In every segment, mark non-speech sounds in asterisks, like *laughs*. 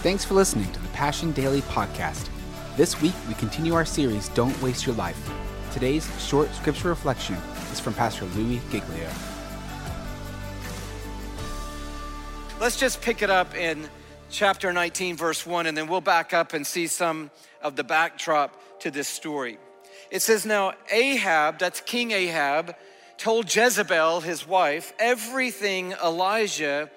Thanks for listening to the Passion Daily podcast. This week, we continue our series, Don't Waste Your Life. Today's short scripture reflection is from Pastor Louis Giglio. Let's just pick it up in chapter 19, verse 1, and then we'll back up and see some of the backdrop to this story. It says, Now Ahab, that's King Ahab, told Jezebel, his wife, everything Elijah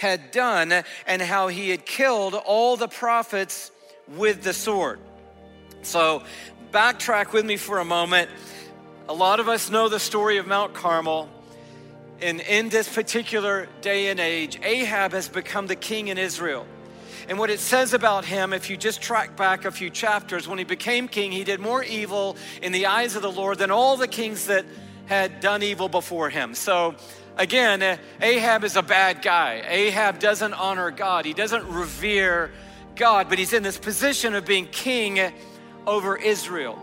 had done and how he had killed all the prophets with the sword. So, backtrack with me for a moment. A lot of us know the story of Mount Carmel. And in this particular day and age, Ahab has become the king in Israel. And what it says about him, if you just track back a few chapters, when he became king, he did more evil in the eyes of the Lord than all the kings that had done evil before him. So Again, Ahab is a bad guy. Ahab doesn't honor God, he doesn't revere God, but he's in this position of being king over Israel.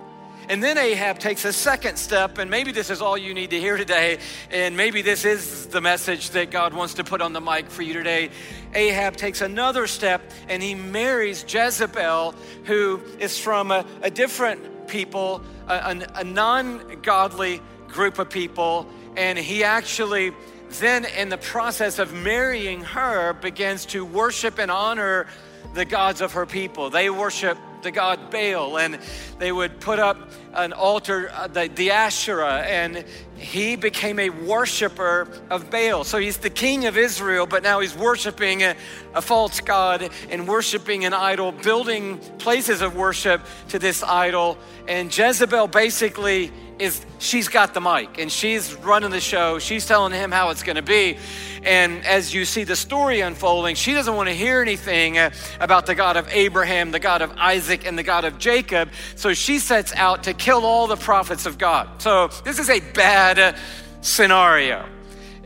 And then Ahab takes a second step, and maybe this is all you need to hear today, and maybe this is the message that God wants to put on the mic for you today. Ahab takes another step and he marries Jezebel, who is from a, a different people, a, a, non godly group of people, and he actually then, in the process of marrying her, begins to worship and honor the gods of her people. They worship the god Baal, and they would put up an altar, uh, the, the Asherah, and he became a worshiper of Baal. So he's the king of Israel, but now he's worshiping a, a false god and worshiping an idol, building places of worship to this idol. And Jezebel basically is she's got the mic and she's running the show. She's telling him how it's going to be. And as you see the story unfolding, she doesn't want to hear anything uh, about the God of Abraham, the God of Isaac, and the God of Jacob. So she sets out to kill all the prophets of God. So this is a bad uh, scenario.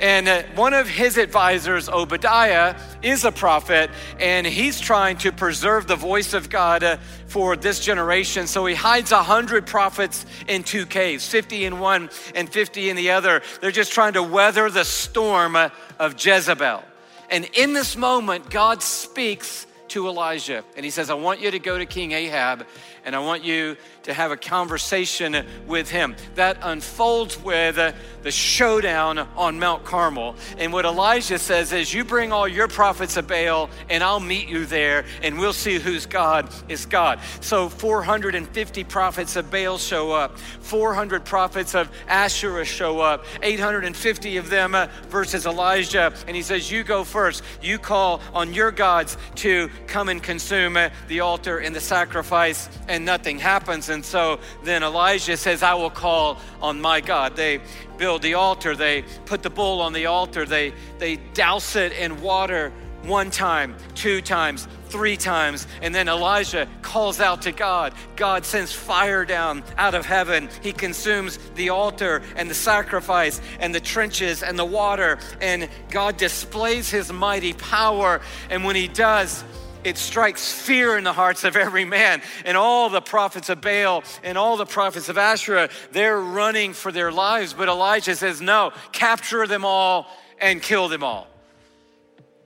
And uh, one of his advisors, Obadiah, is a prophet, and he's trying to preserve the voice of God uh, for this generation. So he hides a hundred prophets in two caves, 50 in one and 50 in the other. They're just trying to weather the storm uh, of Jezebel. And in this moment, God speaks to Elijah, and he says, I want you to go to King Ahab and I want you to have a conversation with him. That unfolds with uh, the showdown on Mount Carmel. And what Elijah says is, You bring all your prophets of Baal, and I'll meet you there, and we'll see whose God is God. So 450 prophets of Baal show up, 400 prophets of Asherah show up, 850 of them uh, versus Elijah. And he says, You go first. You call on your gods to come and consume uh, the altar and the sacrifice and nothing happens. And so then Elijah says, I will call on my God. They build the altar, they put the bull on the altar, they, they douse it in water one time, two times, three times. And then Elijah calls out to God. God sends fire down out of heaven. He consumes the altar and the sacrifice and the trenches and the water. And God displays his mighty power. And when he does, it strikes fear in the hearts of every man. And all the prophets of Baal and all the prophets of Asherah, they're running for their lives. But Elijah says, No, capture them all and kill them all.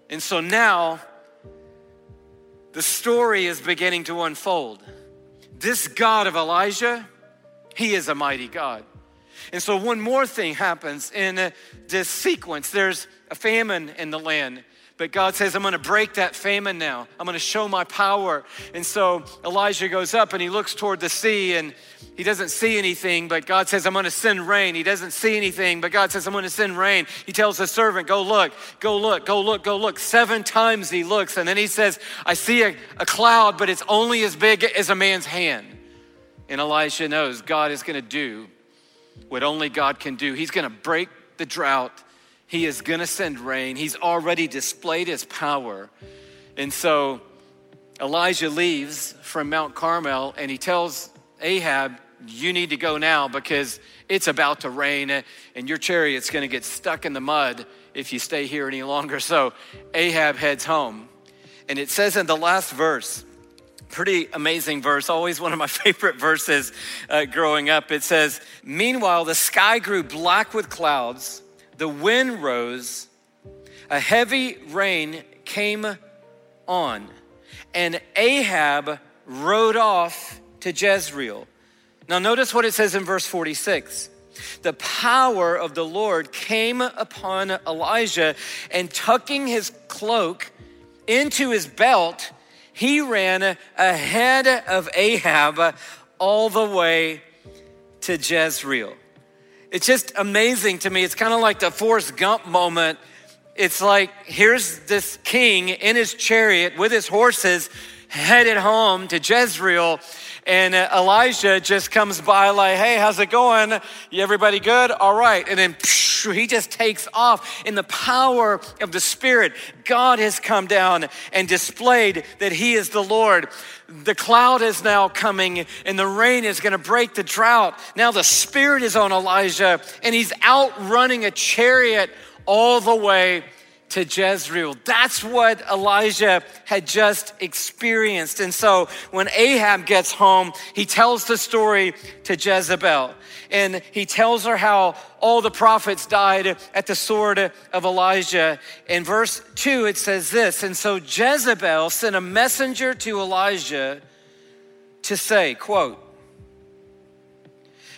And so now the story is beginning to unfold. This God of Elijah, he is a mighty God. And so one more thing happens in this sequence. There's a famine in the land. But God says, I'm going to break that famine now. I'm going to show my power. And so Elijah goes up and he looks toward the sea and he doesn't see anything, but God says, I'm going to send rain. He doesn't see anything, but God says, I'm going to send rain. He tells the servant, Go look, go look, go look, go look. Seven times he looks. And then he says, I see a, a cloud, but it's only as big as a man's hand. And Elijah knows God is going to do what only God can do. He's going to break the drought he is going to send rain. He's already displayed his power. And so Elijah leaves from Mount Carmel and he tells Ahab, You need to go now because it's about to rain and your chariot's going to get stuck in the mud if you stay here any longer. So Ahab heads home. And it says in the last verse, pretty amazing verse, always one of my *laughs* favorite verses uh, growing up. It says, Meanwhile, the sky grew black with clouds the wind rose, a heavy rain came on, and Ahab rode off to Jezreel. Now, notice what it says in verse 46. The power of the Lord came upon Elijah, and tucking his cloak into his belt, he ran ahead of Ahab all the way to Jezreel. It's just amazing to me. It's kind of like the Forrest Gump moment. It's like here's this king in his chariot with his horses headed home to Jezreel and Elijah just comes by, like, hey, how's it going? You everybody good? All right. And then psh, he just takes off in the power of the Spirit. God has come down and displayed that he is the Lord. The cloud is now coming and the rain is going to break the drought. Now the Spirit is on Elijah and he's outrunning a chariot all the way to Jezreel. That's what Elijah had just experienced. And so when Ahab gets home, he tells the story to Jezebel. And he tells her how all the prophets died at the sword of Elijah. In verse 2, it says this And so Jezebel sent a messenger to Elijah to say, quote,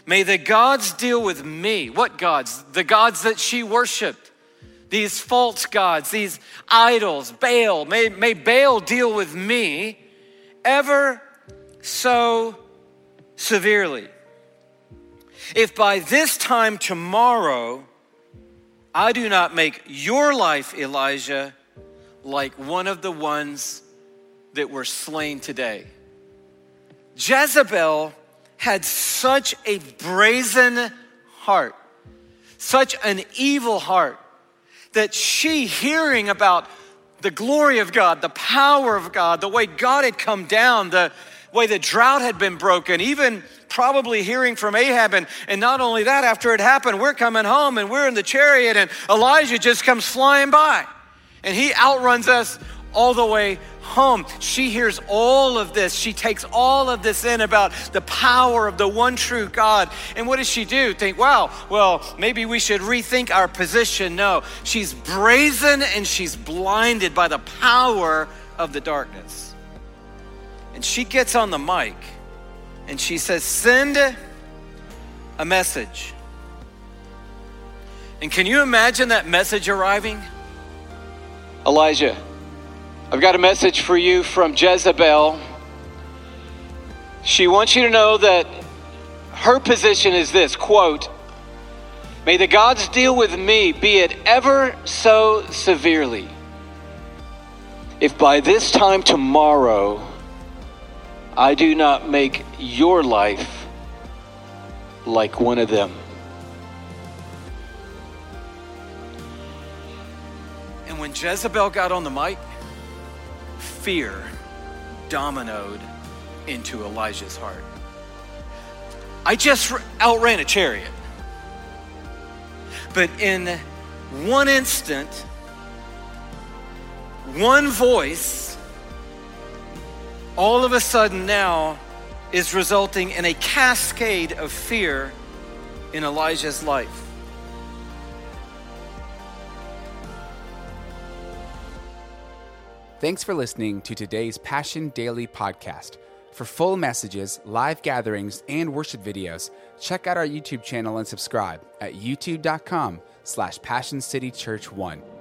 May the gods deal with me. What gods? The gods that she worshiped these false gods, these idols, Baal. May, may Baal deal with me ever so severely. If by this time tomorrow I do not make your life, Elijah, like one of the ones that were slain today. Jezebel had such a brazen heart, such an evil heart that she, hearing about the glory of God, the power of God, the way God had come down, the way the drought had been broken, even probably hearing from Ahab. And, and not only that, after it happened, we're coming home and we're in the chariot, and Elijah just comes flying by. And he outruns us all the way home. She hears all of this. She takes all of this in about the power of the one true God. And what does she do? Think, wow, well, maybe we should rethink our position. No, she's brazen and she's blinded by the power of the darkness. And she gets on the mic and she says, Send a message. And can you imagine that message arriving? Elijah, I've got a message for you from Jezebel. She wants you to know that her position is this quote, May the gods deal with me, be it ever so severely. If by this time tomorrow I do not make your life like one of them. And when Jezebel got on the mic, fear dominoed into Elijah's heart. I just outran a chariot. But in one instant, one voice, all of a sudden now is resulting in a cascade of fear in Elijah's life. Thanks for listening to today's Passion Daily podcast. For full messages, live gatherings, and worship videos, check out our YouTube channel and subscribe at youtube.com slash passioncitychurch1.